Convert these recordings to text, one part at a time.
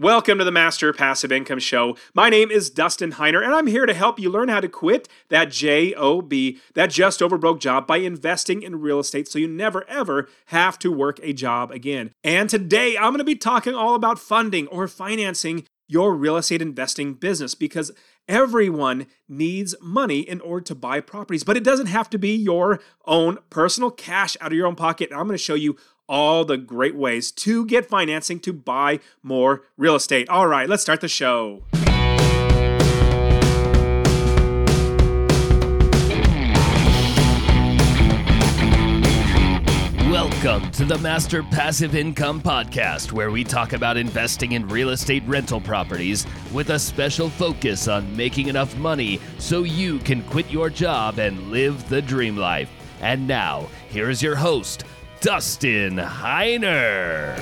Welcome to the Master Passive Income Show. My name is Dustin Heiner, and I'm here to help you learn how to quit that JOB, that just over broke job, by investing in real estate so you never ever have to work a job again. And today I'm going to be talking all about funding or financing your real estate investing business because everyone needs money in order to buy properties, but it doesn't have to be your own personal cash out of your own pocket. And I'm going to show you all the great ways to get financing to buy more real estate. All right, let's start the show. Welcome to the Master Passive Income Podcast, where we talk about investing in real estate rental properties with a special focus on making enough money so you can quit your job and live the dream life. And now, here is your host, Dustin Heiner.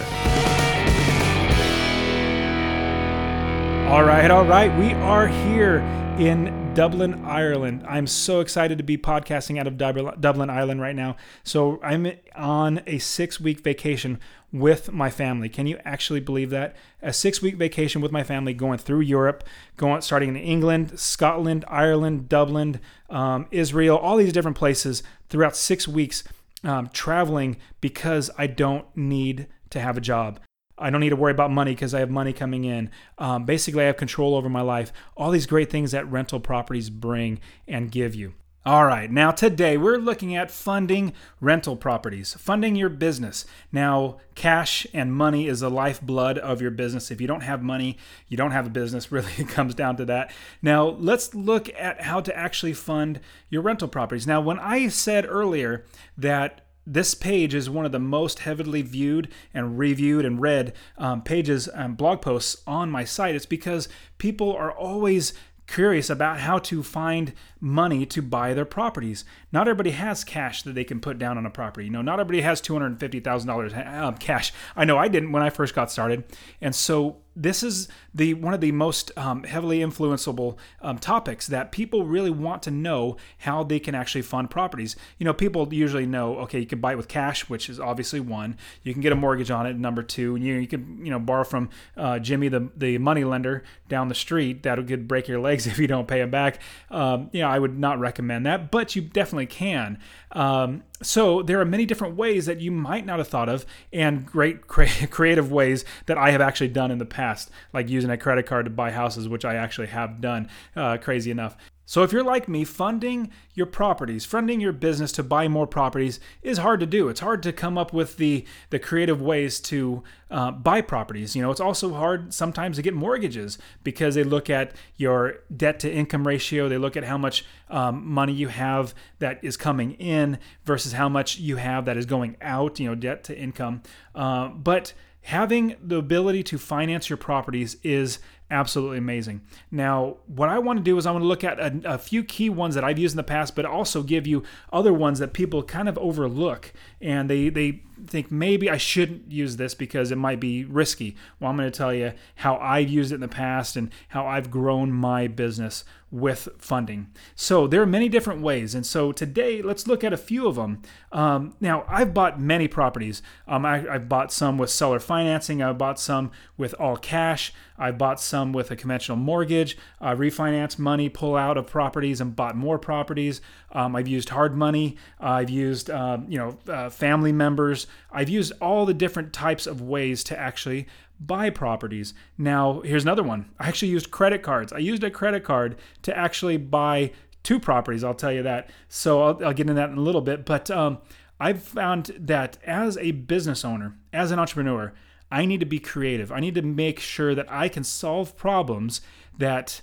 All right, all right. We are here in Dublin, Ireland. I'm so excited to be podcasting out of Dublin, Ireland right now. So I'm on a six week vacation with my family. Can you actually believe that? A six week vacation with my family going through Europe, going starting in England, Scotland, Ireland, Dublin, um, Israel, all these different places throughout six weeks um, traveling because I don't need to have a job. I don't need to worry about money because I have money coming in. Um, basically, I have control over my life. All these great things that rental properties bring and give you. All right, now today we're looking at funding rental properties, funding your business. Now, cash and money is the lifeblood of your business. If you don't have money, you don't have a business. Really, it comes down to that. Now, let's look at how to actually fund your rental properties. Now, when I said earlier that this page is one of the most heavily viewed and reviewed and read um, pages and blog posts on my site. It's because people are always curious about how to find money to buy their properties. Not everybody has cash that they can put down on a property. You know, not everybody has $250,000 um, cash. I know I didn't when I first got started. And so this is the one of the most um, heavily influenceable um, topics that people really want to know how they can actually fund properties. You know, people usually know, okay, you can buy it with cash, which is obviously one. You can get a mortgage on it, number two. And you, you can, you know, borrow from uh, Jimmy, the, the money lender down the street. That could break your legs if you don't pay him back. Um, you know, I would not recommend that, but you definitely can. Um, so there are many different ways that you might not have thought of, and great creative ways that I have actually done in the past, like using a credit card to buy houses, which I actually have done. Uh, crazy enough. So if you're like me, funding your properties, funding your business to buy more properties is hard to do. It's hard to come up with the the creative ways to uh, buy properties. You know, it's also hard sometimes to get mortgages because they look at your debt to income ratio. They look at how much um, money you have that is coming in versus how much you have that is going out. You know, debt to income. Uh, but having the ability to finance your properties is absolutely amazing. Now, what I want to do is I want to look at a, a, few key ones that I've used in the past, but also give you other ones that people kind of overlook and they they think maybe I shouldn't use this because it might be risky. Well, I'm going to tell you how I've used it in the past and how I've grown my business with funding. So there are many different ways, and so today let's look at a few of them. Um, now, I've bought many properties. Um, I, have bought some with seller financing. I've bought some with all cash. I've bought some with a conventional mortgage. I refinanced money, pull out of properties, and bought more properties. Um, I've used hard money. I've used um, you know uh, family members. I've used all the different types of ways to actually buy properties. Now, here's another one. I actually used credit cards. I used a credit card to actually buy two properties. I'll tell you that. So I'll, I'll get into that in a little bit. But um, I've found that as a business owner, as an entrepreneur, I need to be creative. I need to make sure that I can solve problems that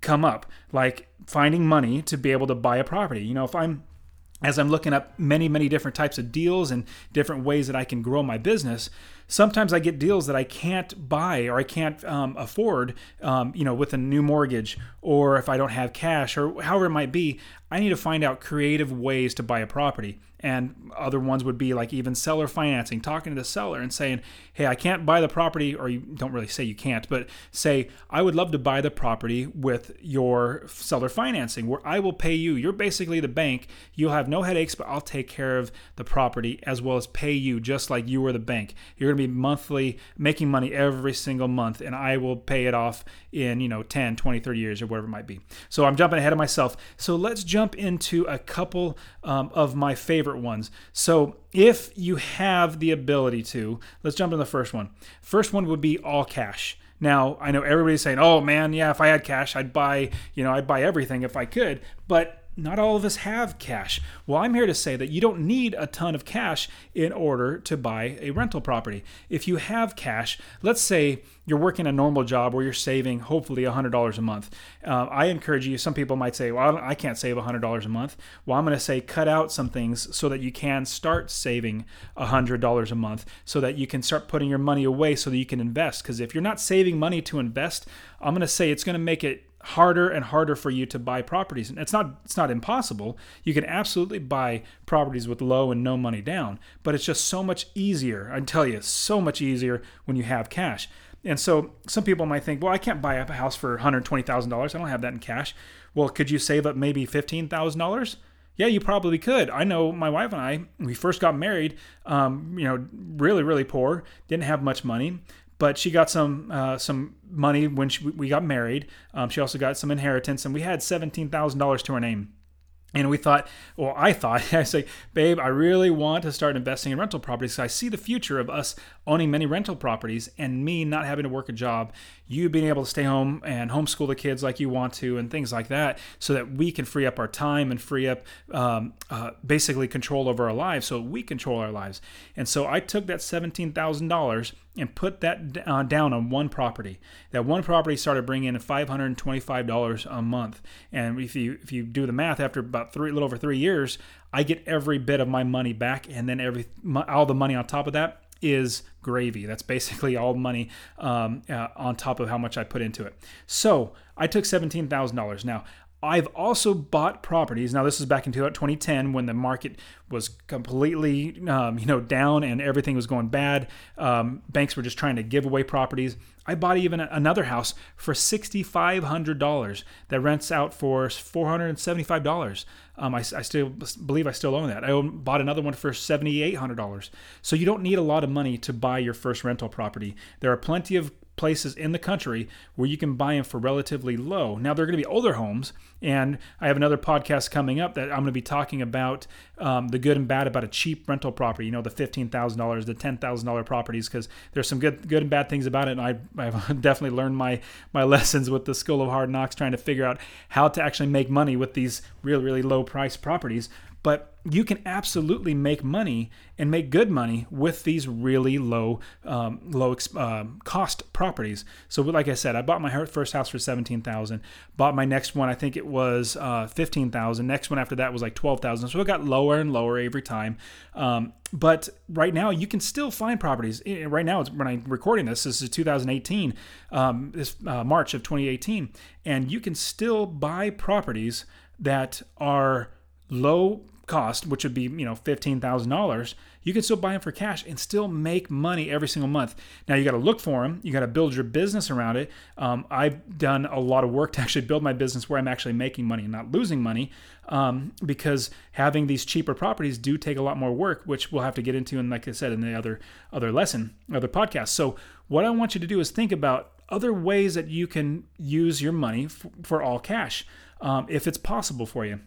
come up, like finding money to be able to buy a property. You know, if I'm as I'm looking up many, many different types of deals and different ways that I can grow my business, sometimes I get deals that I can't buy or I can't um, afford, um, you know, with a new mortgage or if I don't have cash or however it might be. I need to find out creative ways to buy a property. And other ones would be like even seller financing, talking to the seller and saying, hey, I can't buy the property, or you don't really say you can't, but say, I would love to buy the property with your seller financing, where I will pay you. You're basically the bank. You'll have no headaches, but I'll take care of the property as well as pay you just like you were the bank. You're going to be monthly making money every single month and I will pay it off in, you know, 10, 20, 30 years or whatever it might be. So I'm jumping ahead of myself. So let's jump into a couple um, of my favorite ones. So if you have the ability to, let's jump into the first one. First one would be all cash. Now, I know everybody's saying, "Oh man, yeah, if I had cash, I'd buy, you know, I'd buy everything if I could." But not all of us have cash. Well, I'm here to say that you don't need a ton of cash in order to buy a rental property. If you have cash, let's say you're working a normal job where you're saving hopefully $100 a month. Uh, I encourage you, some people might say, well, I can't save $100 a month. Well, I'm going to say cut out some things so that you can start saving $100 a month so that you can start putting your money away so that you can invest. Because if you're not saving money to invest, I'm going to say it's going to make it harder and harder for you to buy properties. And it's not it's not impossible. You can absolutely buy properties with low and no money down, but it's just so much easier. I tell you, so much easier when you have cash. And so some people might think, well, I can't buy a house for $120,000. I don't have that in cash. Well, could you save up maybe $15,000? Yeah, you probably could. I know my wife and I, we first got married, um, you know, really, really poor, didn't have much money but she got some uh, some money when she, we got married. Um, she also got some inheritance, and we had seventeen thousand dollars to our name. And we thought, well, I thought, I say, babe, I really want to start investing in rental properties. Because I see the future of us owning many rental properties and me not having to work a job, you being able to stay home and homeschool the kids like you want to, and things like that, so that we can free up our time and free up um, uh, basically control over our lives so we control our lives. And so I took that $17,000 and put that uh, down on one property. That one property started bringing in $525 a month. And if you if you do the math, after about three, a little over three years, I get every bit of my money back, and then every all the money on top of that is gravy. That's basically all money um, uh, on top of how much I put into it. So I took $17,000. Now, I've also bought properties. Now, this is back in 2010 when the market was completely, um, you know, down and everything was going bad. Um, banks were just trying to give away properties. I bought even another house for $6,500 that rents out for $475. Um, I, I, still believe I still own that. I bought another one for $7,800. So you don't need a lot of money to buy your first rental property. There are plenty of places in the country where you can buy them for relatively low. Now, they're going to be older homes, and I have another podcast coming up that I'm going to be talking about um, the good and bad about a cheap rental property. You know, the fifteen thousand dollars, the ten thousand dollar properties, because there's some good, good and bad things about it. And I, I've definitely learned my my lessons with the School of Hard Knocks, trying to figure out how to actually make money with these really, really low price properties. But you can absolutely make money and make good money with these really low um, low uh, cost properties. So, like I said, I bought my first house for seventeen thousand. Bought my next one, I think it was uh, fifteen thousand. Next one after that was like twelve thousand. So it got lower and lower every time. Um, but right now, you can still find properties. Right now, when I'm recording this, this is 2018, um, this uh, March of 2018, and you can still buy properties that are low cost, which would be you know fifteen thousand dollars, you can still buy them for cash and still make money every single month. Now you got to look for them. You got to build your business around it. Um, I've done a lot of work to actually build my business where I'm actually making money and not losing money, um, because having these cheaper properties do take a lot more work, which we'll have to get into. And like I said in the other other lesson, other podcast. So what I want you to do is think about other ways that you can use your money f- for all cash, um, if it's possible for you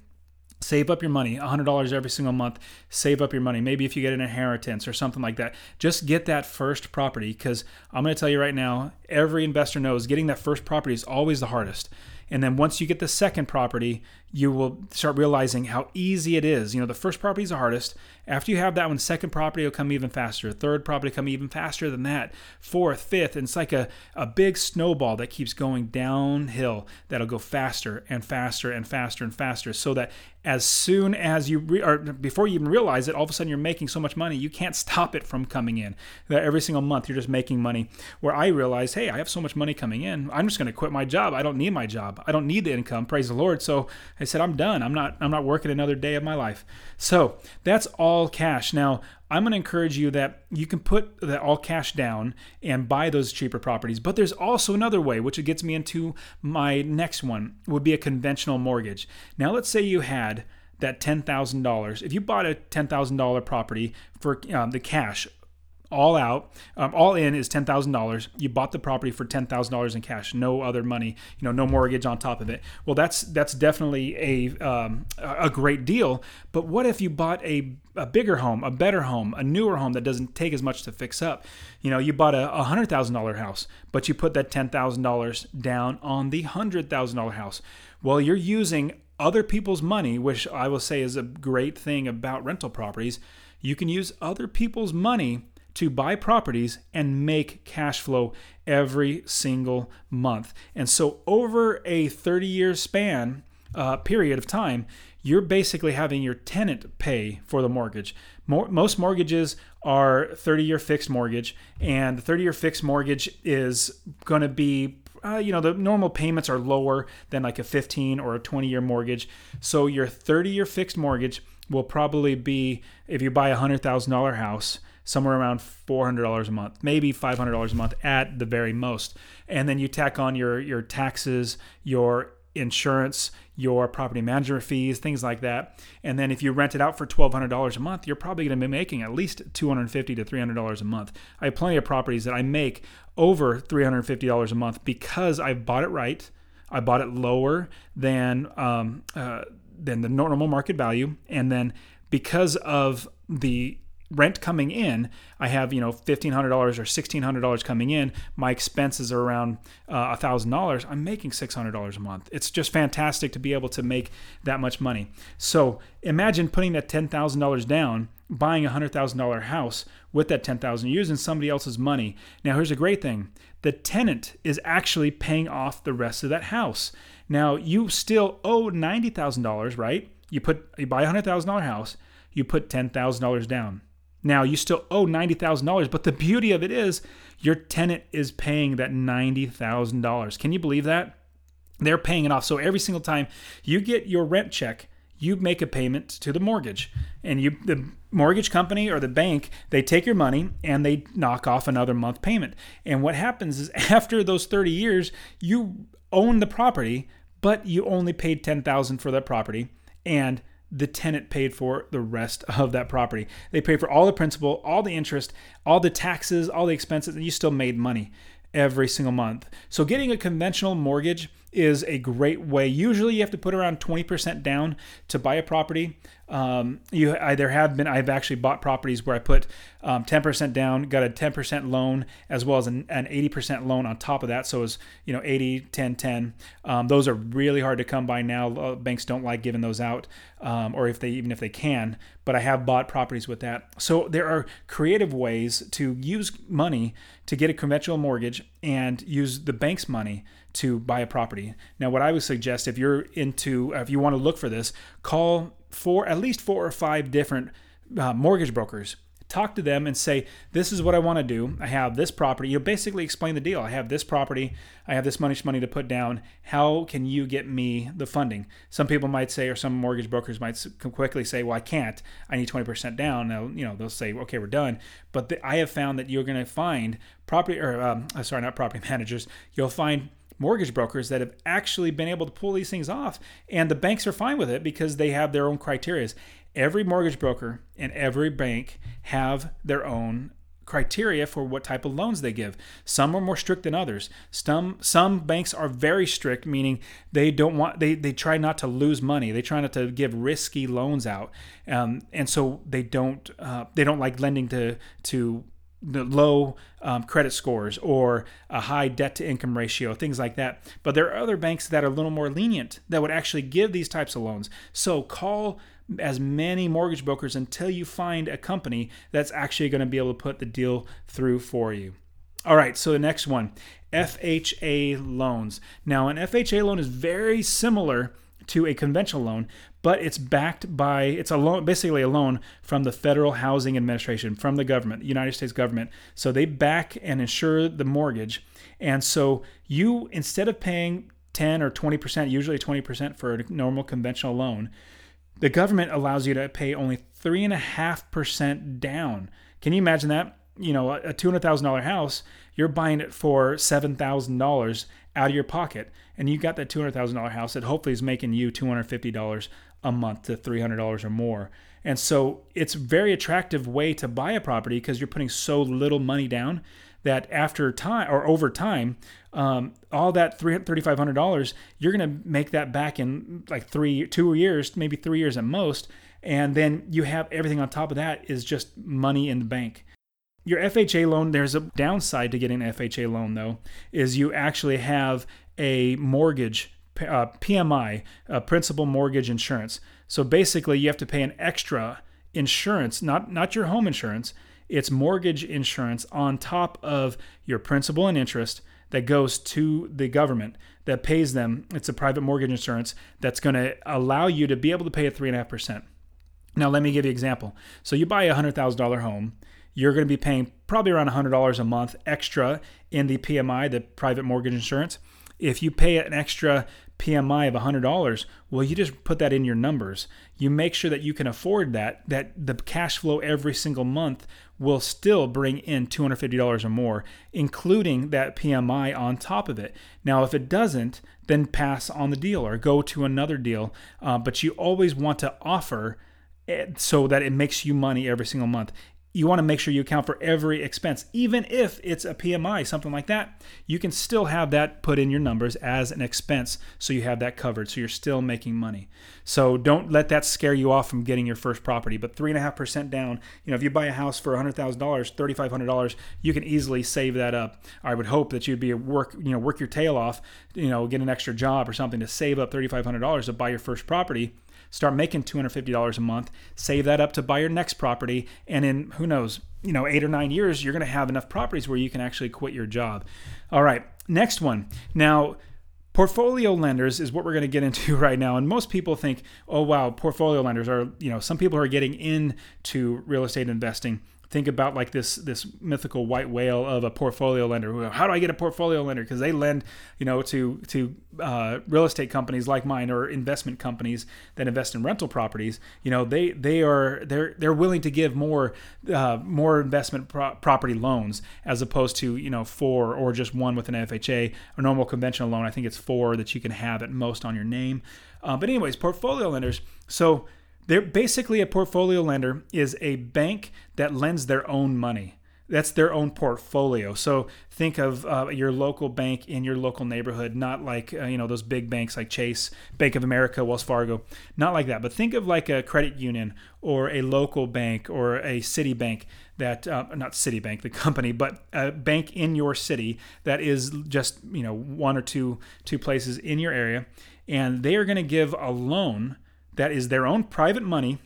save up your money $100 every single month save up your money. Maybe if you get an inheritance or something like that. Just get that first property because i'm going to tell you right now every investor knows getting that first property is always the hardest. And then once you get the second property, you will start realizing how easy it is. You know, the first property is the hardest. After you have that one, second property will come even faster. Third property come even faster than that. Fourth, fifth, and it's like a, a big snowball that keeps going downhill that'll go faster and faster and faster and faster so that as soon as you re- or before you even realize it, all of a sudden you're making so much money you can't stop it from coming in. That every single month you're just making money. Where I realize, hey, I have so much money coming in, I'm just going to quit my job. I don't need my job. I don't need the income. Praise the Lord. So I said, I'm done. I'm not. I'm not working another day of my life. So that's all cash. Now I'm going to encourage you that you can put that all cash down and buy those cheaper properties. But there's also another way, which gets me into my next one, would be a conventional mortgage. Now, let's say you had that $10,000. If you bought a $10,000 property for um, the cash all out, um, all in is ten thousand dollars. You bought the property for ten thousand dollars in cash, no other money, you know, no mortgage on top of it. Well, that's that's definitely a um, a great deal. But what if you bought a a bigger home, a better home, a newer home that doesn't take as much to fix up? You know, you bought a, a hundred thousand dollar house, but you put that ten thousand dollars down on the hundred thousand dollar house. Well, you're using other people's money, which I will say is a great thing about rental properties. You can use other people's money to buy properties and make cash flow every single month. And so, over a 30 year span, uh, period of time, you're basically having your tenant pay for the mortgage. most mortgages are 30 year fixed mortgage, and the 30 year fixed mortgage is going to be uh, you know, the normal payments are lower than like a 15 or a 20 year mortgage. So your 30 year fixed mortgage will probably be, if you buy a $100,000 house, somewhere around $400 a month, maybe $500 a month at the very most. And then you tack on your your taxes, your insurance, your property management fees, things like that. And then if you rent it out for $1,200 a month, you're probably going to be making at least 250 to $300 a month. I have plenty of properties that I make over $350 a month because I bought it right. I bought it lower than um, uh, than the normal market value, and then because of the rent coming in, I have you know fifteen hundred dollars or sixteen hundred dollars coming in. My expenses are around uh, a thousand dollars. I'm making six hundred dollars a month. It's just fantastic to be able to make that much money. So imagine putting that ten thousand dollars down, buying a hundred thousand dollar house with that ten thousand, using somebody else's money. Now here's a great thing: the tenant is actually paying off the rest of that house. Now you still owe ninety thousand dollars, right? You put you buy a hundred thousand dollar house, you put ten thousand dollars down now, you still owe $90,000, but the beauty of it is your tenant is paying that $90,000. Can you believe that? They're paying it off. So every single time you get your rent check, you make a payment to the mortgage. And you the mortgage company or the bank, they take your money and they knock off another month payment. And what happens is after those 30 years, you own the property, but you only paid 10,000 for that property and the tenant paid for the rest of that property. They paid for all the principal, all the interest, all the taxes, all the expenses, and you still made money every single month. So getting a conventional mortgage is a great way. Usually you have to put around 20% down to buy a property. Um, you I, there have been I've actually bought properties where I put um, 10% down, got a 10% loan as well as an, an 80% loan on top of that. So it's you know 80, 10, 10. Um, those are really hard to come by now. Uh, banks don't like giving those out, um, or if they even if they can. But I have bought properties with that. So there are creative ways to use money to get a conventional mortgage and use the bank's money to buy a property. Now, what I would suggest if you're into, if you want to look for this, call four, at least four or five different uh, mortgage brokers. Talk to them and say, This is what I want to do. I have this property. You basically explain the deal. I have this property. I have this much money to put down. How can you get me the funding? Some people might say, or some mortgage brokers might quickly say, Well, I can't. I need 20% down. Now, you know, they'll say, Okay, we're done. But the, I have found that you're going to find property, or um, sorry, not property managers, you'll find mortgage brokers that have actually been able to pull these things off. And the banks are fine with it because they have their own criterias. Every mortgage broker and every bank have their own criteria for what type of loans they give. Some are more strict than others. Some some banks are very strict, meaning they don't want they they try not to lose money. They try not to give risky loans out, um, and so they don't uh, they don't like lending to to the low um, credit scores or a high debt to income ratio, things like that. But there are other banks that are a little more lenient that would actually give these types of loans. So call as many mortgage brokers until you find a company that's actually going to be able to put the deal through for you. All right, so the next one FHA loans. Now, an FHA loan is very similar to a conventional loan, but it's backed by it's a loan basically a loan from the Federal Housing Administration from the government, the United States government. So they back and insure the mortgage. And so you instead of paying 10 or 20%, usually 20% for a normal conventional loan, the government allows you to pay only 3.5% down. Can you imagine that? You know, a $200,000 house, you're buying it for $7,000 out of your pocket. And you got that $200,000 house that hopefully is making you $250 a month to $300 or more. And so it's a very attractive way to buy a property because you're putting so little money down that after time or over time, um, all that $3,500, you're going to make that back in like three, two years, maybe three years at most. And then you have everything on top of that is just money in the bank. Your FHA loan, there's a downside to getting an FHA loan though, is you actually have a mortgage, uh, PMI, uh, principal mortgage insurance. So basically, you have to pay an extra insurance, not not your home insurance. It's mortgage insurance on top of your principal and interest that goes to the government that pays them. It's a private mortgage insurance that's going to allow you to be able to pay a three and a half percent. Now, let me give you an example. So you buy a hundred thousand dollar home, you're going to be paying probably around hundred dollars a month extra in the PMI, the private mortgage insurance. If you pay an extra PMI of $100, well, you just put that in your numbers. You make sure that you can afford that, that the cash flow every single month will still bring in $250 or more, including that PMI on top of it. Now, if it doesn't, then pass on the deal or go to another deal. Uh, but you always want to offer so that it makes you money every single month you want to make sure you account for every expense. Even if it's a PMI, something like that, you can still have that put in your numbers as an expense so you have that covered. So you're still making money. So don't let that scare you off from getting your first property. But 3.5% down, you know, if you buy a house for $100,000, $3,500, you can easily save that up. I would hope that you'd be work, you know, work your tail off, you know, get an extra job or something to save up $3,500 to buy your first property start making $250 a month, save that up to buy your next property, and in who knows, you know, eight or nine years, you're going to have enough properties where you can actually quit your job. All right, next one. Now, portfolio lenders is what we're going to get into right now and most people think oh wow portfolio lenders are you know some people are getting into real estate investing think about like this this mythical white whale of a portfolio lender. How do I get a portfolio lender? Because they lend, you know, to to uh, real estate companies like mine or investment companies that invest in rental properties. You know, they they are they're they're willing to give more uh, more investment pro- property loans as opposed to you know four or just one with an FHA. A normal conventional loan, I think it's four that you can have at most on your name. Uh, but anyways, portfolio lenders. So they're basically a portfolio lender is a bank that lends their own money. That's their own portfolio. So think of uh, your local bank in your local neighborhood, not like uh, you know those big banks like Chase, Bank of America, Wells Fargo, not like that. But think of like a credit union or a local bank or a city bank that uh, not Citibank, the company, but a bank in your city that is just you know one or two two places in your area, and they are going to give a loan that is their own private money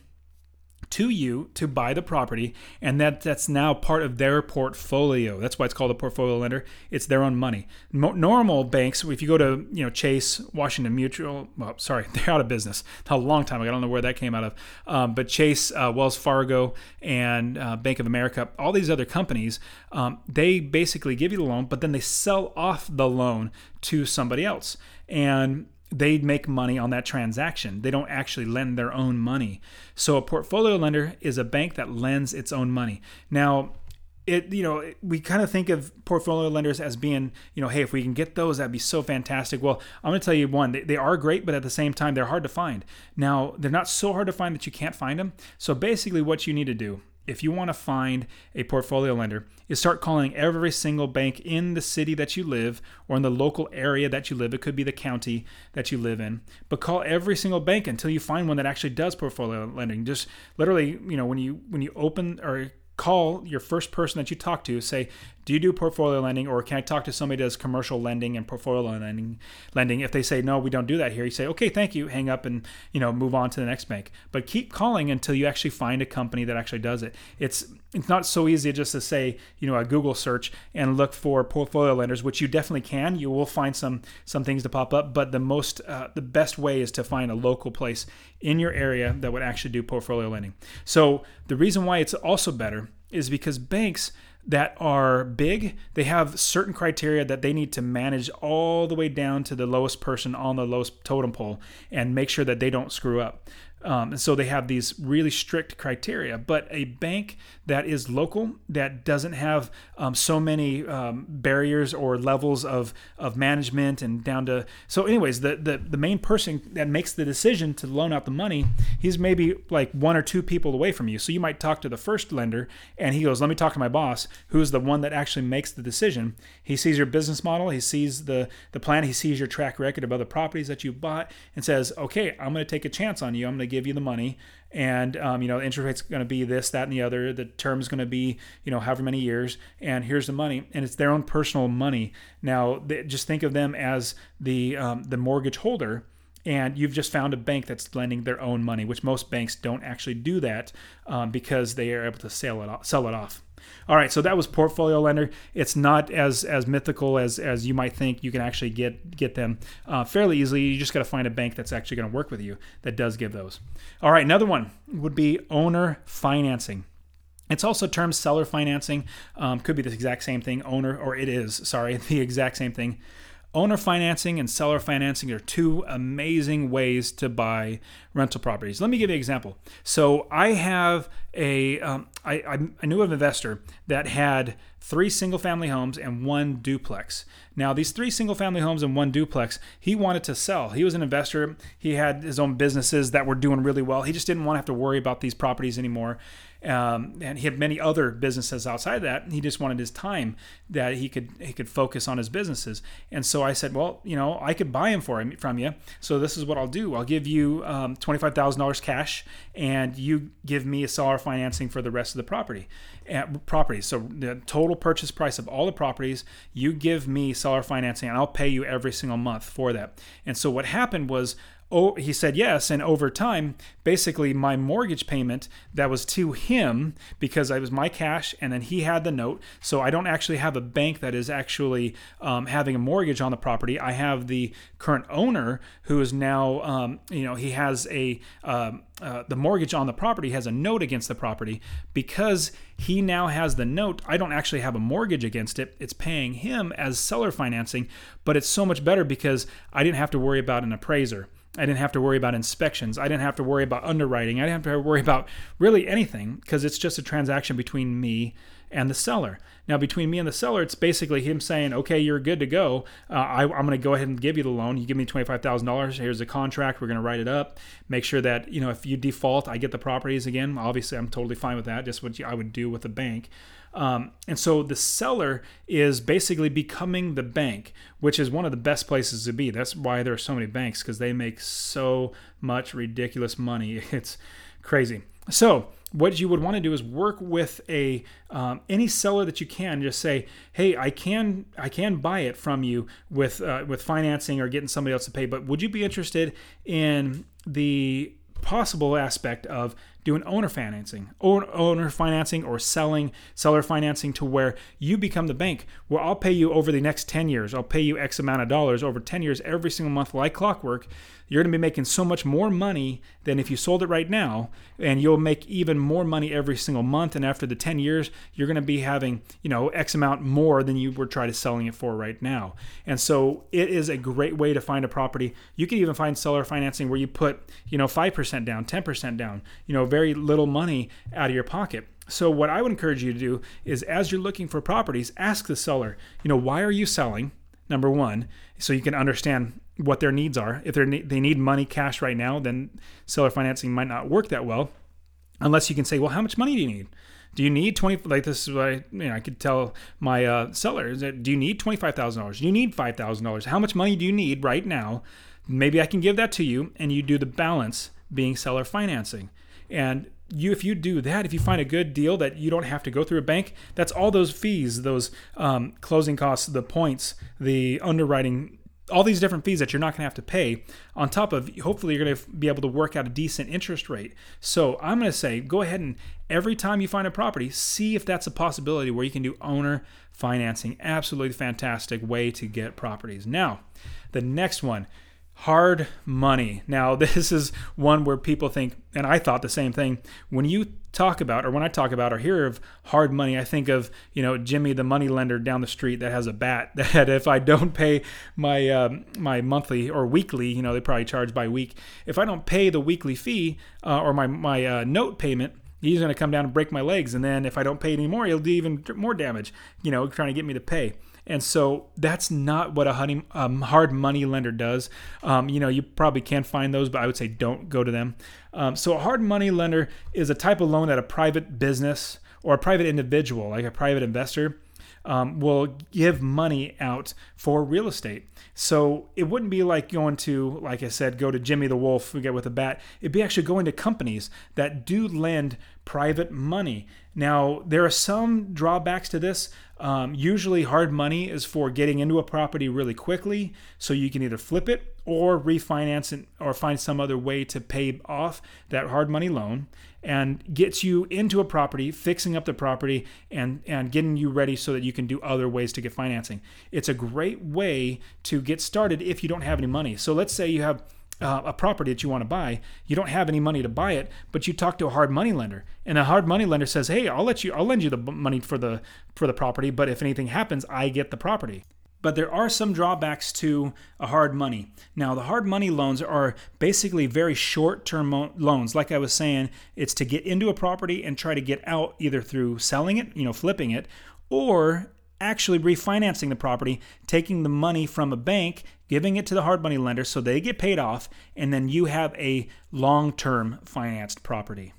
to you to buy the property and that that's now part of their portfolio. That's why it's called a portfolio lender. It's their own money. Normal banks if you go to you know chase washington mutual well sorry they're out of business. A long time ago. I don't know where that came out of. Um, but chase uh, wells fargo and uh, bank of america all these other companies um, they basically give you the loan but then they sell off the loan to somebody else. And they make money on that transaction. They don't actually lend their own money. So a portfolio lender is a bank that lends its own money. Now, it you know we kind of think of portfolio lenders as being you know hey if we can get those that'd be so fantastic well i'm going to tell you one they, they are great but at the same time they're hard to find now they're not so hard to find that you can't find them so basically what you need to do if you want to find a portfolio lender, is start calling every single bank in the city that you live or in the local area that you live. It could be the county that you live in, but call every single bank until you find one that actually does portfolio lending. Just literally, you know, when you when you open or call your first person that you talk to, say, do you do portfolio lending or can I talk to somebody that does commercial lending and portfolio lending lending? If they say no we don't do that here you say okay thank you hang up and you know move on to the next bank. But keep calling until you actually find a company that actually does it. It's it's not so easy just to say you know a Google search and look for portfolio lenders which you definitely can. You will find some some things to pop up but the most uh, the best way is to find a local place in your area that would actually do portfolio lending. So the reason why it's also better is because banks that are big, they have certain criteria that they need to manage all the way down to the lowest person on the lowest totem pole and make sure that they don't screw up. Um, and so they have these really strict criteria. But a bank that is local, that doesn't have um, so many um, barriers or levels of, of management and down to. So, anyways, the, the, the main person that makes the decision to loan out the money, he's maybe like one or two people away from you. So you might talk to the first lender and he goes, Let me talk to my boss, who's the one that actually makes the decision. He sees your business model, he sees the, the plan, he sees your track record of other properties that you bought and says, Okay, I'm going to take a chance on you. I'm going to give you the money and um, you know the interest rate's going to be this that and the other the term is going to be you know however many years and here's the money and it's their own personal money. Now they, just think of them as the um, the mortgage holder and you've just found a bank that's lending their own money which most banks don't actually do that um, because they are able to sell it off, sell it off all right, so that was portfolio lender. It's not as as mythical as as you might think. You can actually get get them uh, fairly easily. You just got to find a bank that's actually going to work with you that does give those. All right, another one would be owner financing. It's also termed seller financing. Um, could be the exact same thing. Owner, or it is, sorry, the exact same thing. Owner financing and seller financing are two amazing ways to buy rental properties. Let me give you an example. So I have a um, I, I knew of an investor that had three single family homes and one duplex. Now, these three single family homes and one duplex, he wanted to sell. He was an investor. He had his own businesses that were doing really well. He just didn't want to have to worry about these properties anymore. Um, and he had many other businesses outside of that. He just wanted his time that he could he could focus on his businesses. And so I said, well, you know, I could buy him for him from you. So this is what I'll do. I'll give you um, twenty five thousand dollars cash, and you give me a seller financing for the rest of the property. Uh, properties. So the total purchase price of all the properties, you give me seller financing, and I'll pay you every single month for that. And so what happened was oh, he said yes. And over time, basically, my mortgage payment that was to him because I was my cash and then he had the note. So I don't actually have a bank that is actually um, having a mortgage on the property. I have the current owner who is now, um, you know, he has a, um, uh, the mortgage on the property has a note against the property because he now has the note. I don't actually have a mortgage against it. It's paying him as seller financing, but it's so much better because I didn't have to worry about an appraiser. I didn't have to worry about inspections. I didn't have to worry about underwriting. I didn't have to worry about really anything because it's just a transaction between me and the seller. Now, between me and the seller, it's basically him saying, okay, you're good to go. Uh, I, am going to go ahead and give you the loan. You give me $25,000. Here's the contract. We're going to write it up. Make sure that, you know, if you default, I get the properties again. Obviously, I'm totally fine with that, just what I would do with a bank. Um, and so the seller is basically becoming the bank, which is one of the best places to be. That's why there are so many banks because they make so much ridiculous money. It's crazy. So what you would want to do is work with a um, any seller that you can. Just say, hey, I can I can buy it from you with uh, with financing or getting somebody else to pay. But would you be interested in the possible aspect of doing owner financing, or owner financing, or selling seller financing to where you become the bank. Well, I'll pay you over the next 10 years. I'll pay you X amount of dollars over 10 years every single month, like clockwork you're going to be making so much more money than if you sold it right now and you'll make even more money every single month and after the 10 years you're going to be having you know x amount more than you were trying to selling it for right now. And so it is a great way to find a property. You can even find seller financing where you put you know 5% down 10% down you know very little money out of your pocket. So what I would encourage you to do is as you're looking for properties, ask the seller, you know, why are you selling? Number 1, so you can understand what their needs are. If they they need money cash right now, then seller financing might not work that well, unless you can say, well, how much money do you need? Do you need twenty? Like this is what I, you know, I could tell my uh, seller: that, Do you need twenty five thousand dollars? Do you need five thousand dollars? How much money do you need right now? Maybe I can give that to you, and you do the balance being seller financing. And you, if you do that, if you find a good deal that you don't have to go through a bank, that's all those fees, those um, closing costs, the points, the underwriting all these different fees that you're not going to have to pay on top of hopefully you're going to be able to work out a decent interest rate. So i'm going to say go ahead and every time you find a property see if that's a possibility where you can do owner financing. Absolutely fantastic way to get properties. Now the next one hard money. Now, this is one where people think, and I thought the same thing. When you talk about, or when I talk about or hear of hard money, I think of, you know, Jimmy, the money lender down the street that has a bat that if I don't pay my um, my monthly or weekly, you know, they probably charge by week. If I don't pay the weekly fee uh, or my my uh, note payment, he's going to come down and break my legs. And then if I don't pay anymore, he'll do even more damage, you know, trying to get me to pay. And so that's not what a honey, um, hard money lender does. Um, you know, you probably can't find those, but I would say don't go to them. Um, so a hard money lender is a type of loan that a private business or a private individual, like a private investor, um, will give money out for real estate. So it wouldn't be like going to, like I said, go to Jimmy the Wolf, get with a bat. It'd be actually going to companies that do lend private money. Now, there are some drawbacks to this. Um, usually, hard money is for getting into a property really quickly, so you can either flip it or refinance it or find some other way to pay off that hard money loan and gets you into a property, fixing up the property, and, and getting you ready so that you can do other ways to get financing. It's a great way to get started if you don't have any money. So, let's say you have uh, a property that you want to buy, you don't have any money to buy it, but you talk to a hard money lender, and a hard money lender says, "Hey, I'll let you, I'll lend you the money for the for the property, but if anything happens, I get the property." But there are some drawbacks to a hard money. Now, the hard money loans are basically very short term mo- loans. Like I was saying, it's to get into a property and try to get out either through selling it, you know, flipping it, or actually refinancing the property, taking the money from a bank, giving it to the hard money lender so they get paid off, and then you have a long term financed property.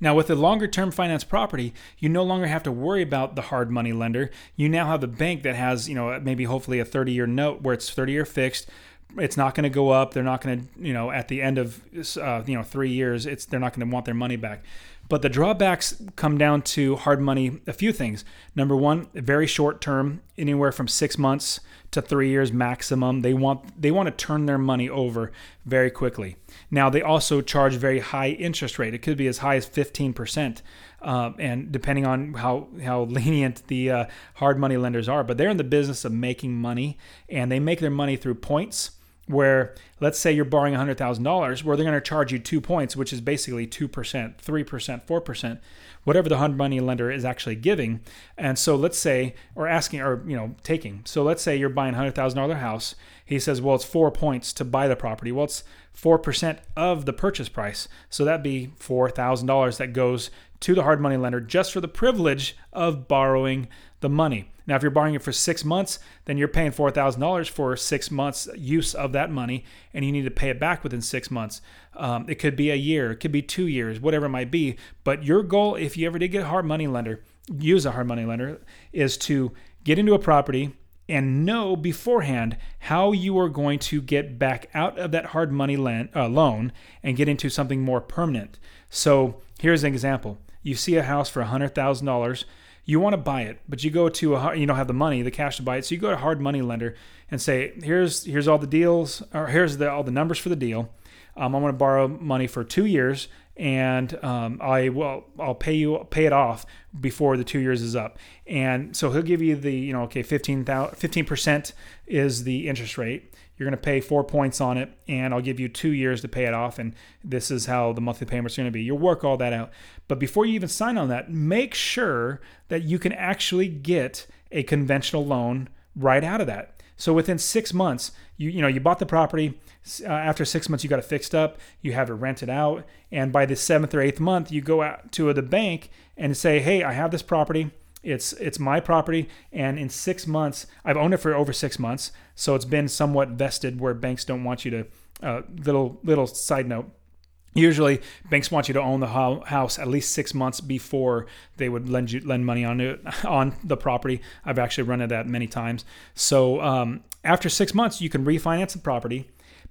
Now, with a longer term finance property, you no longer have to worry about the hard money lender. You now have a bank that has, you know, maybe hopefully a 30 year note where it's 30 year fixed. It's not going to go up. They're not going to, you know, at the end of, uh, you know, three years, it's they're not going to want their money back. But the drawbacks come down to hard money a few things. Number one, very short term, anywhere from six months to three years maximum. They want they want to turn their money over very quickly. Now they also charge very high interest rate. It could be as high as fifteen percent, uh, and depending on how how lenient the uh, hard money lenders are. But they're in the business of making money, and they make their money through points where let's say you're borrowing $100,000 where they're going to charge you 2 points which is basically 2%, 3%, 4%, whatever the hard money lender is actually giving. And so let's say or asking or you know taking. So let's say you're buying a $100,000 house. He says, "Well, it's 4 points to buy the property." Well, it's 4% of the purchase price. So that'd be $4,000 that goes to the hard money lender just for the privilege of borrowing the money. Now, if you're borrowing it for six months, then you're paying $4,000 for six months' use of that money, and you need to pay it back within six months. Um, it could be a year, it could be two years, whatever it might be. But your goal, if you ever did get a hard money lender, use a hard money lender, is to get into a property and know beforehand how you are going to get back out of that hard money land, uh, loan and get into something more permanent. So here's an example. You see a house for $100,000 you want to buy it, but you go to a you don't have the money, the cash to buy it. So you go to a hard money lender and say, here's here's all the deals, or here's the, all the numbers for the deal. Um, I want to borrow money for two years, and um, I will I'll pay you pay it off before the two years is up. And so he'll give you the you know okay 15 percent is the interest rate. You're going to pay four points on it, and I'll give you two years to pay it off. And this is how the monthly payments are going to be. You'll work all that out. But before you even sign on that, make sure that you can actually get a conventional loan right out of that. So within six months, you you know you bought the property. Uh, after six months, you got it fixed up. You have it rented out, and by the seventh or eighth month, you go out to the bank and say, "Hey, I have this property. It's it's my property, and in six months, I've owned it for over six months, so it's been somewhat vested. Where banks don't want you to. Uh, little little side note. Usually, banks want you to own the house at least six months before they would lend you lend money on it on the property. I've actually run into that many times. So um, after six months, you can refinance the property,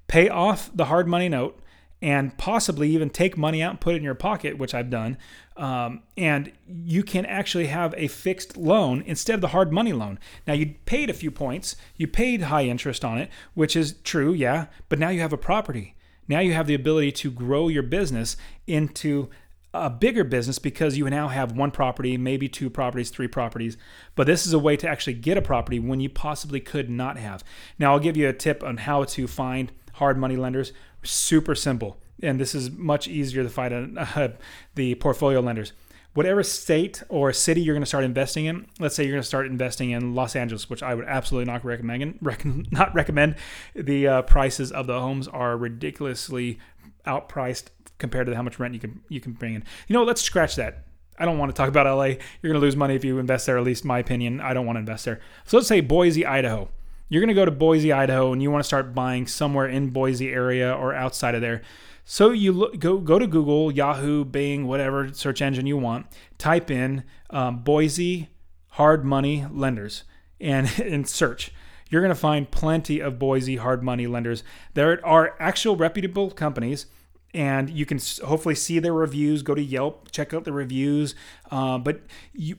pay off the hard money note, and possibly even take money out and put it in your pocket, which I've done. Um, and you can actually have a fixed loan instead of the hard money loan. Now, you paid a few points, you paid high interest on it, which is true, yeah, but now you have a property. Now you have the ability to grow your business into a bigger business because you now have one property, maybe two properties, three properties. But this is a way to actually get a property when you possibly could not have. Now, I'll give you a tip on how to find hard money lenders. Super simple. And this is much easier to find uh, the portfolio lenders whatever state or city you're going to start investing in, let's say you're going to start investing in Los Angeles, which I would absolutely not recommend. Rec- not recommend. The uh, prices of the homes are ridiculously outpriced compared to how much rent you can you can bring in. You know, let's scratch that. I don't want to talk about LA. You're going to lose money if you invest there. At least my opinion. I don't want to invest there. So let's say Boise, Idaho. You're going to go to Boise, Idaho, and you want to start buying somewhere in Boise area or outside of there. So you look, go go to Google, Yahoo, Bing, whatever search engine you want. Type in um, Boise hard money lenders and, and search. You're going to find plenty of Boise hard money lenders. There are actual reputable companies and you can hopefully see their reviews. Go to Yelp, check out the reviews. Uh, but you,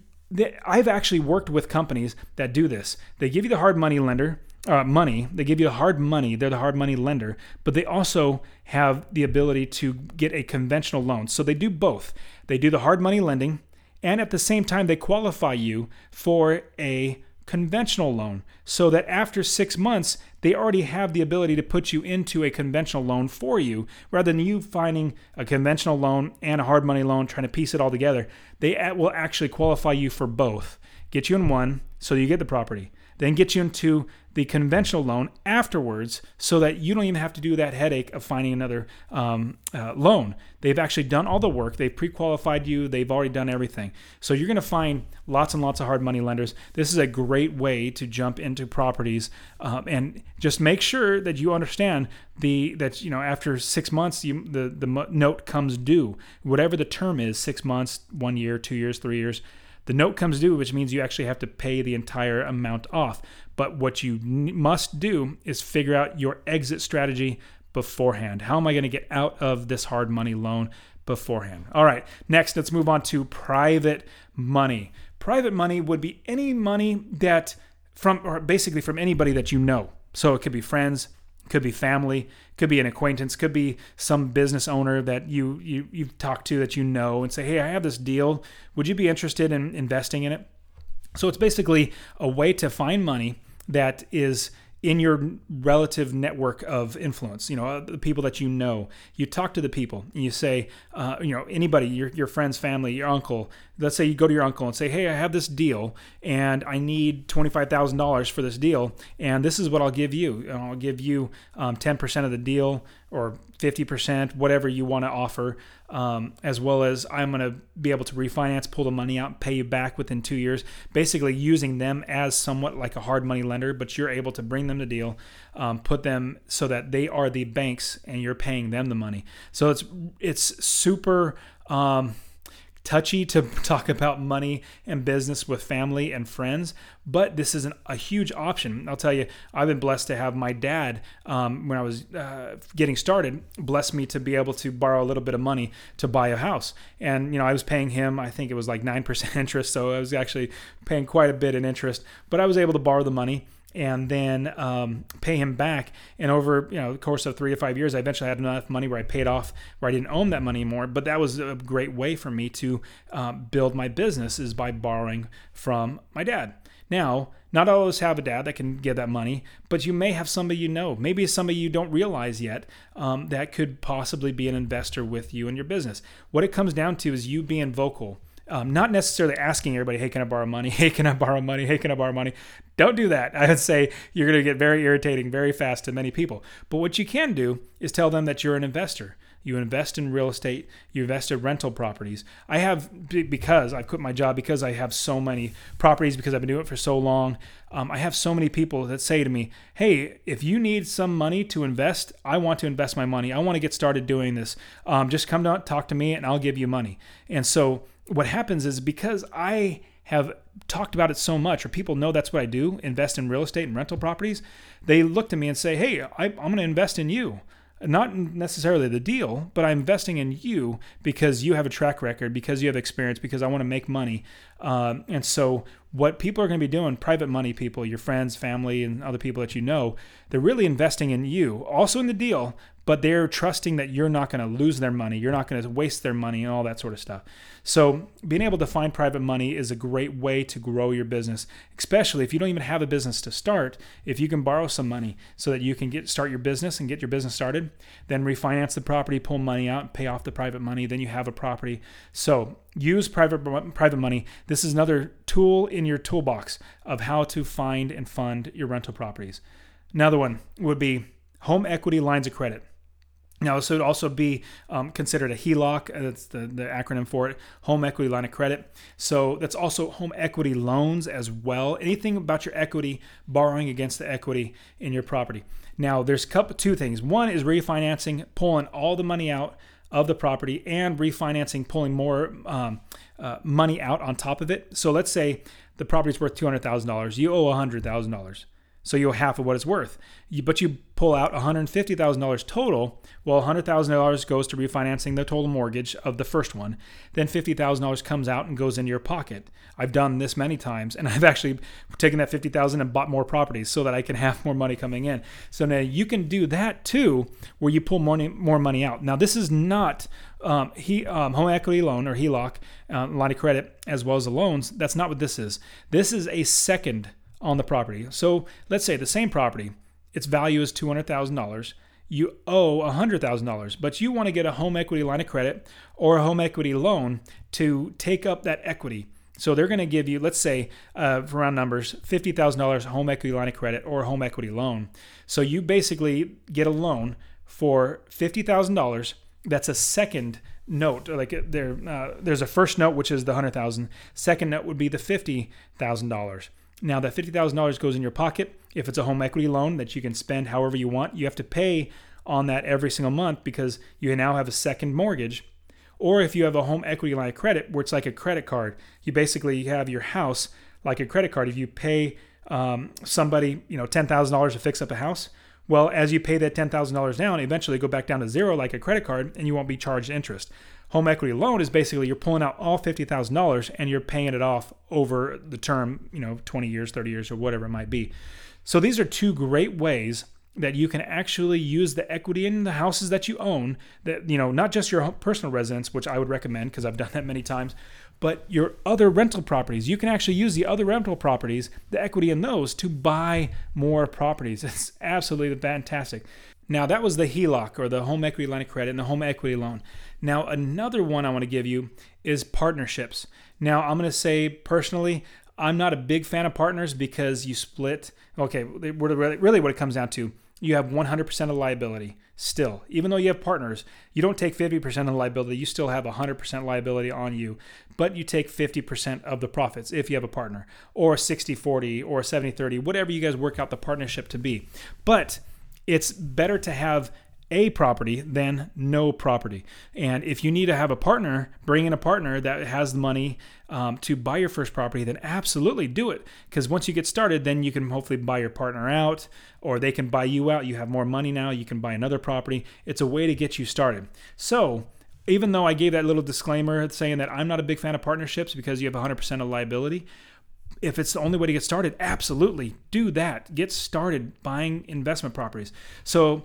I've actually worked with companies that do this. They give you the hard money lender, uh, money. They give you the hard money. They're the hard money lender, but they also have the ability to get a conventional loan. So they do both. They do the hard money lending, and at the same time, they qualify you for a conventional loan so that after six months, they already have the ability to put you into a conventional loan for you rather than you finding a conventional loan and a hard money loan, trying to piece it all together. They will actually qualify you for both, get you in one so you get the property then get you into the conventional loan afterwards so that you don't even have to do that headache of finding another um, uh, loan. They've actually done all the work, they've pre qualified you, they've already done everything. So you're going to find lots and lots of hard money lenders. This is a great way to jump into properties um, and just make sure that you understand the that you know after six months you, the the note comes due whatever the term is six months one year two years three years the note comes due, which means you actually have to pay the entire amount off. But what you must do is figure out your exit strategy beforehand. How am I going to get out of this hard money loan beforehand? All right, next, let's move on to private money. Private money would be any money that from, or basically from anybody that you know. So it could be friends, could be family, could be an acquaintance, could be some business owner that you, you you've talked to that you know and say, "Hey, I have this deal. Would you be interested in investing in it?" So it's basically a way to find money that is in your relative network of influence, you know, uh, the people that you know, you talk to the people and you say, uh, you know, anybody, your, your friends, family, your uncle, let's say you go to your uncle and say, hey, I have this deal and I need $25,000 for this deal. And this is what I'll give you. I'll give you um, 10% of the deal or 50%, whatever you want to offer, um, as well as I'm going to be able to refinance, pull the money out, pay you back within two years, basically using them as somewhat like a hard money lender, but you're able to bring them the deal, um, put them so that they are the banks and you're paying them the money. So it's, it's super, um, touchy to talk about money and business with family and friends, but this is an, a huge option. I'll tell you, I've been blessed to have my dad, um, when I was uh, getting started, blessed me to be able to borrow a little bit of money to buy a house. And, you know, I was paying him, I think it was like 9% interest, so I was actually paying quite a bit in interest, but I was able to borrow the money and then um, pay him back. And over you know the course of three to five years, I eventually had enough money where I paid off, where I didn't own that money anymore. But that was a great way for me to um, build my business is by borrowing from my dad. Now, not all of us have a dad that can give that money, but you may have somebody you know, maybe somebody you don't realize yet um, that could possibly be an investor with you in your business. What it comes down to is you being vocal um, not necessarily asking everybody, hey, can I borrow money? Hey, can I borrow money? Hey, can I borrow money? Don't do that. I would say you're going to get very irritating very fast to many people. But what you can do is tell them that you're an investor. You invest in real estate, you invest in rental properties. I have, because I quit my job, because I have so many properties, because I've been doing it for so long, um, I have so many people that say to me, Hey, if you need some money to invest, I want to invest my money. I want to get started doing this. Um, just come to talk to me and I'll give you money. And so what happens is because I have talked about it so much, or people know that's what I do invest in real estate and rental properties, they look to me and say, Hey, I, am going to invest in you. Not necessarily the deal, but I'm investing in you because you have a track record, because you have experience, because I want to make money. Um, and so what people are going to be doing, private money people, your friends, family, and other people that you know, they're really investing in you, also in the deal, but they're trusting that you're not going to lose their money, you're not going to waste their money, and all that sort of stuff. So, being able to find private money is a great way to grow your business, especially if you don't even have a business to start. If you can borrow some money so that you can get start your business and get your business started, then refinance the property, pull money out, pay off the private money, then you have a property. So, use private private money. This is another tool in your toolbox of how to find and fund your rental properties. Another one would be home equity lines of credit. Now, this would also be um, considered a HELOC. Uh, that's the, the acronym for it, Home Equity Line of Credit. So that's also home equity loans as well. Anything about your equity, borrowing against the equity in your property. Now, there's couple two things. One is refinancing, pulling all the money out of the property, and refinancing, pulling more um, uh, money out on top of it. So let's say the property's worth two hundred thousand dollars. You owe hundred thousand dollars so you owe half of what it's worth. You, but you pull out $150,000 total. Well, $100,000 goes to refinancing the total mortgage of the first one. Then $50,000 comes out and goes into your pocket. I've done this many times, and I've actually taken that $50,000 and bought more properties so that I can have more money coming in. So now you can do that too, where you pull money, more money out. Now this is not um, he, um, home equity loan or HELOC, uh, line of credit, as well as the loans. That's not what this is. This is a second on the property. So let's say the same property, its value is $200,000. You owe $100,000, but you want to get a home equity line of credit or a home equity loan to take up that equity. So they're going to give you, let's say, uh, for round numbers, $50,000 home equity line of credit or home equity loan. So you basically get a loan for $50,000. That's a second note. Like uh, there, uh, there's a first note which is the hundred thousand. Second note would be the fifty thousand dollars. Now, that $50,000 goes in your pocket. If it's a home equity loan that you can spend however you want, you have to pay on that every single month because you now have a second mortgage. Or if you have a home equity line of credit where it's like a credit card, you basically have your house like a credit card. If you pay um, somebody, you know, $10,000 to fix up a house, well, as you pay that $10,000 down, eventually go back down to zero like a credit card and you won't be charged interest home equity loan is basically you're pulling out all $50,000 and you're paying it off over the term, you know, 20 years, 30 years, or whatever it might be. So these are two great ways that you can actually use the equity in the houses that you own that you know not just your personal residence which i would recommend because i've done that many times but your other rental properties. You can actually use the other rental properties the equity in those to buy more properties. It's absolutely fantastic. Now that was the heloc or the home equity line of credit and the home equity loan now, another one I want to give you is partnerships. Now, I'm going to say personally, I'm not a big fan of partners because you split. Okay, really what it comes down to, you have 100% of the liability still. Even though you have partners, you don't take 50% of the liability, you still have 100% liability on you, but you take 50% of the profits if you have a partner, or 60 40 or 70 30, whatever you guys work out the partnership to be. But it's better to have a property than no property. And if you need to have a partner, bring in a partner that has the money um, to buy your first property, then absolutely do it. Because once you get started, then you can hopefully buy your partner out or they can buy you out. You have more money now, you can buy another property. It's a way to get you started. So, even though I gave that little disclaimer saying that I'm not a big fan of partnerships because you have 100% of liability, if it's the only way to get started, absolutely do that. Get started buying investment properties. So,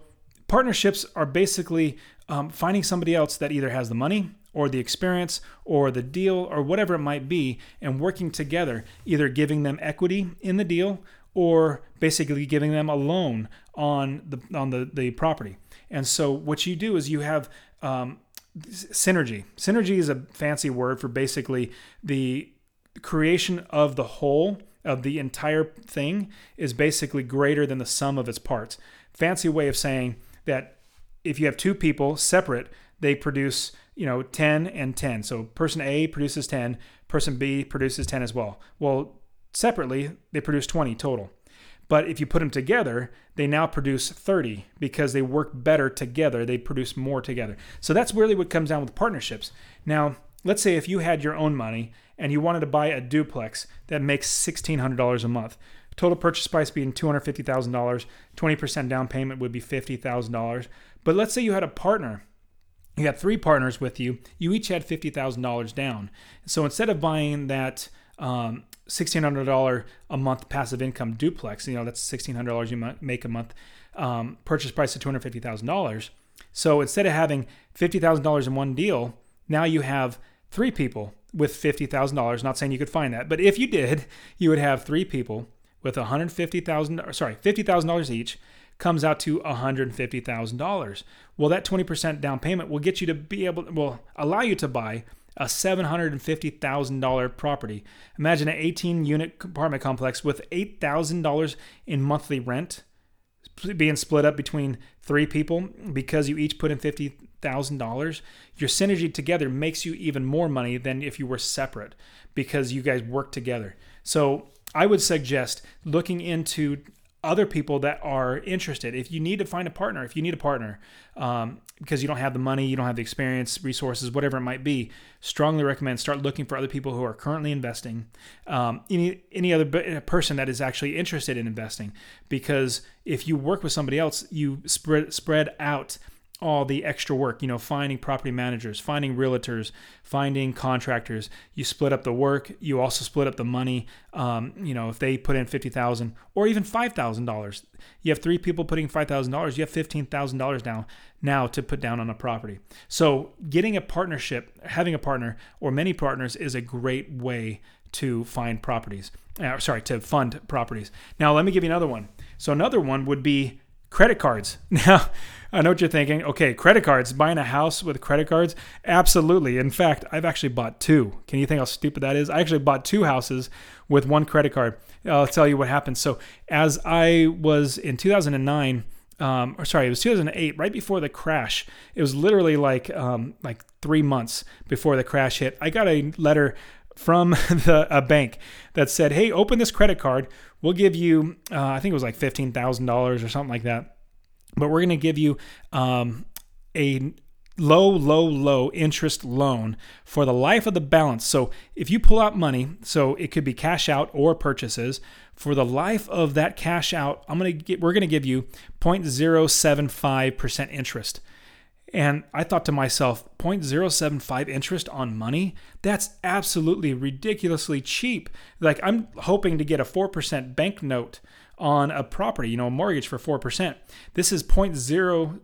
Partnerships are basically um, finding somebody else that either has the money or the experience or the deal or whatever it might be and working together, either giving them equity in the deal or basically giving them a loan on the on the, the property. And so what you do is you have um, synergy. Synergy is a fancy word for basically the creation of the whole of the entire thing is basically greater than the sum of its parts. Fancy way of saying that if you have two people separate, they produce, you know, 10 and 10. So person A produces 10, person B produces 10 as well. Well, separately, they produce 20 total. But if you put them together, they now produce 30 because they work better together. They produce more together. So that's really what comes down with partnerships. Now, let's say if you had your own money and you wanted to buy a duplex that makes $1,600 a month. Total purchase price being $250,000, 20% down payment would be $50,000. But let's say you had a partner. You had three partners with you. You each had $50,000 down. So instead of buying that um, $1,600 a month passive income duplex. You know, that's $1,600 you make a month. Um, purchase price of $250,000. So instead of having $50,000 in one deal, now you have three people with $50,000. Not saying you could find that, but if you did, you would have three people with 150,000, sorry, $50,000 each comes out to $150,000. Well, that 20% down payment will get you to be able, will allow you to buy a $750,000 property. Imagine an 18 unit apartment complex with $8,000 in monthly rent being split up between three people because you each put in $50,000. Your synergy together makes you even more money than if you were separate because you guys work together. So I would suggest looking into other people that are interested. If you need to find a partner, if you need a partner um, because you don't have the money, you don't have the experience, resources, whatever it might be, strongly recommend start looking for other people who are currently investing. Um, any any other person that is actually interested in investing, because if you work with somebody else, you spread spread out all the extra work, you know, finding property managers, finding realtors, finding contractors. You split up the work. You also split up the money. Um, you know, if they put in fifty thousand or even five thousand dollars, you have three people putting five thousand dollars. You have fifteen thousand dollars now now to put down on a property. So getting a partnership, having a partner or many partners is a great way to find properties. Uh, sorry, to fund properties. Now let me give you another one. So another one would be credit cards. Now, I know what you're thinking. Okay, credit cards, buying a house with credit cards? Absolutely. In fact, I've actually bought two. Can you think how stupid that is? I actually bought two houses with one credit card. I'll tell you what happened. So, as I was in 2009, um, or sorry, it was 2008, right before the crash. It was literally like um, like three months before the crash hit. I got a letter from the a bank that said, "Hey, open this credit card. We'll give you, uh, I think it was like fifteen thousand dollars or something like that, but we're going to give you um, a low, low, low interest loan for the life of the balance. So if you pull out money, so it could be cash out or purchases." For the life of that cash out, I'm gonna get, we're going to give you 0.075% interest. And I thought to myself, 0.075 interest on money? That's absolutely ridiculously cheap. Like I'm hoping to get a 4% bank note on a property, you know, a mortgage for 4%. This is 0.07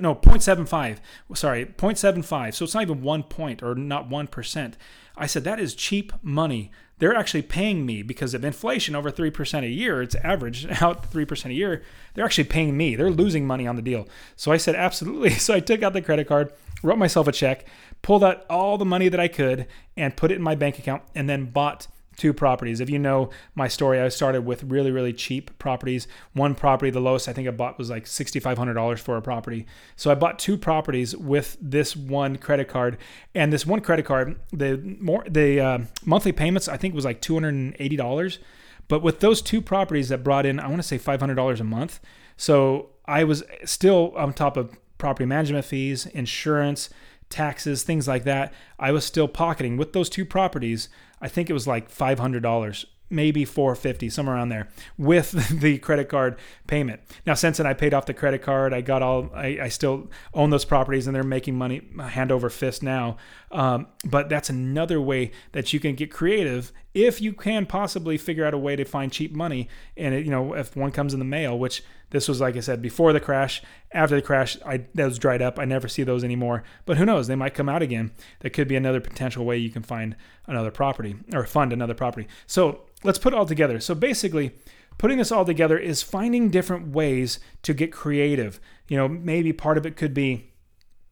no 0.75 sorry 0.75 so it's not even one point or not 1% i said that is cheap money they're actually paying me because of inflation over 3% a year. It's averaged out 3% a year. They're actually paying me. They're losing money on the deal. So I said, absolutely. So I took out the credit card, wrote myself a check, pulled out all the money that I could, and put it in my bank account, and then bought two properties. If you know my story, I started with really, really cheap properties. One property, the lowest I think I bought was like $6,500 for a property. So I bought two properties with this one credit card. And this one credit card, the more the uh, monthly payments, I think was like $280. But with those two properties that brought in, I want to say $500 a month. So I was still on top of property management fees, insurance, taxes, things like that. I was still pocketing with those two properties. I think it was like $500 maybe 450 somewhere around there with the credit card payment. Now since then i paid off the credit card. I got all i, I still own those properties and they're making money hand over fist now. Um, but that's another way that you can get creative if you can possibly figure out a way to find cheap money. And it, you know if one comes in the mail which this was like i said before the crash after the crash i those dried up i never see those anymore but who knows they might come out again that could be another potential way you can find another property or fund another property so let's put it all together. So basically, putting this all together is finding different ways to get creative. You know, maybe part of it could be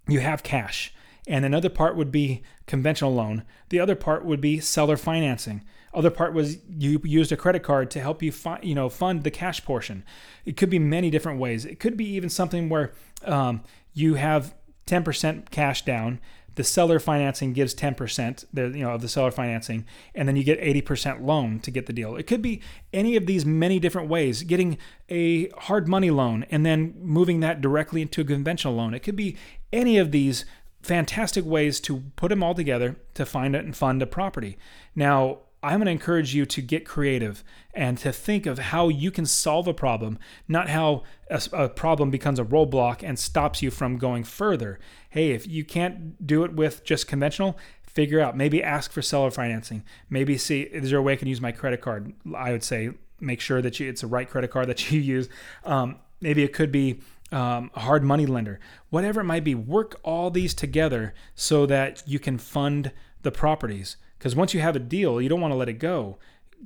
you have cash, and another part would be conventional loan. The other part would be seller financing. Other part was you used a credit card to help you find, you know, fund the cash portion. It could be many different ways. It could be even something where um, you have 10% cash down the seller financing gives 10% the, you know, of the seller financing, and then you get 80% loan to get the deal. It could be any of these many different ways, getting a hard money loan and then moving that directly into a conventional loan. It could be any of these fantastic ways to put them all together to find it and fund a property. Now, I'm going to encourage you to get creative and to think of how you can solve a problem, not how a, a, problem becomes a roadblock and stops you from going further. Hey, if you can't do it with just conventional, figure out, maybe ask for seller financing. Maybe see, is there a way I can use my credit card? I would say make sure that you, it's the right credit card that you use. Um, maybe it could be um, a hard money lender, whatever it might be. Work all these together so that you can fund the properties. Because once you have a deal, you don't want to let it go.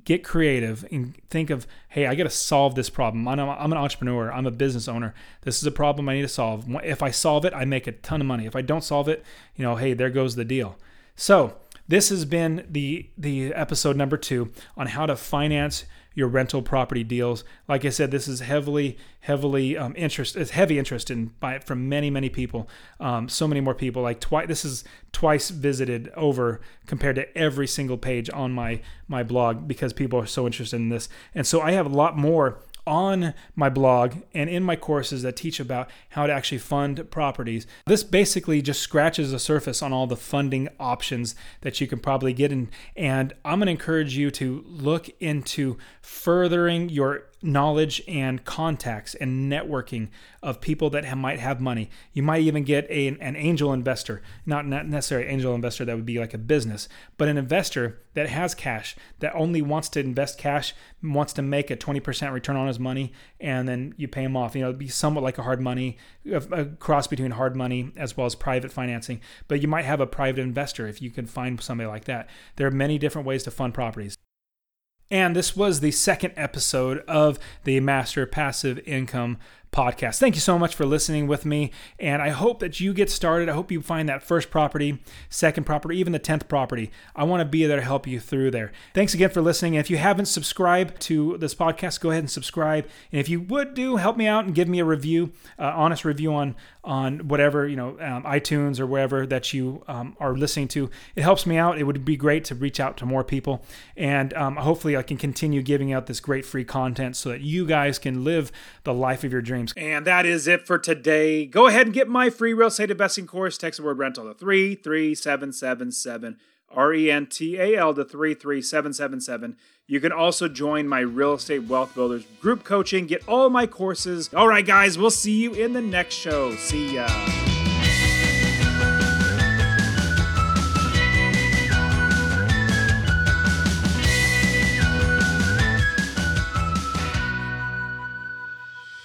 Get creative and think of, hey, I got to solve this problem. I'm, I'm an entrepreneur. I'm a business owner. This is a problem I need to solve. If I solve it, I make a ton of money. If I don't solve it, you know, hey, there goes the deal. So this has been the the episode number two on how to finance your rental property deals. Like I said, this is heavily, heavily um, interest. It's heavy interest in by from many, many people. Um, so many more people. Like twice. This is twice visited over compared to every single page on my my blog because people are so interested in this. And so I have a lot more on my blog and in my courses that teach about how to actually fund properties. This basically just scratches the surface on all the funding options that you can probably get in. And I'm going to encourage you to look into furthering your knowledge and contacts and networking of people that have, might have money. You might even get a, an angel investor, not necessarily angel investor that would be like a business, but an investor that has cash that only wants to invest cash, wants to make a 20% return on his money, and then you pay him off. You know, it'd be somewhat like a hard money, a cross between hard money as well as private financing. But you might have a private investor if you can find somebody like that. There are many different ways to fund properties. And this was the second episode of the Master Passive Income podcast. Thank you so much for listening with me. And I hope that you get started. I hope you find that first property, second property, even the 10th property. I want to be there to help you through there. Thanks again for listening. And if you haven't subscribed to this podcast, go ahead and subscribe. And if you would do, help me out and give me a review, uh, honest review on on whatever, you know, um, iTunes or wherever that you um, are listening to. It helps me out. It would be great to reach out to more people. And um, hopefully I can continue giving out this great free content so that you guys can live the life of your dreams. And that is it for today. Go ahead and get my free real estate investing course. Text the word rental to 33777. R E N T A L to 33777. You can also join my Real Estate Wealth Builders group coaching, get all my courses. All right, guys, we'll see you in the next show. See ya.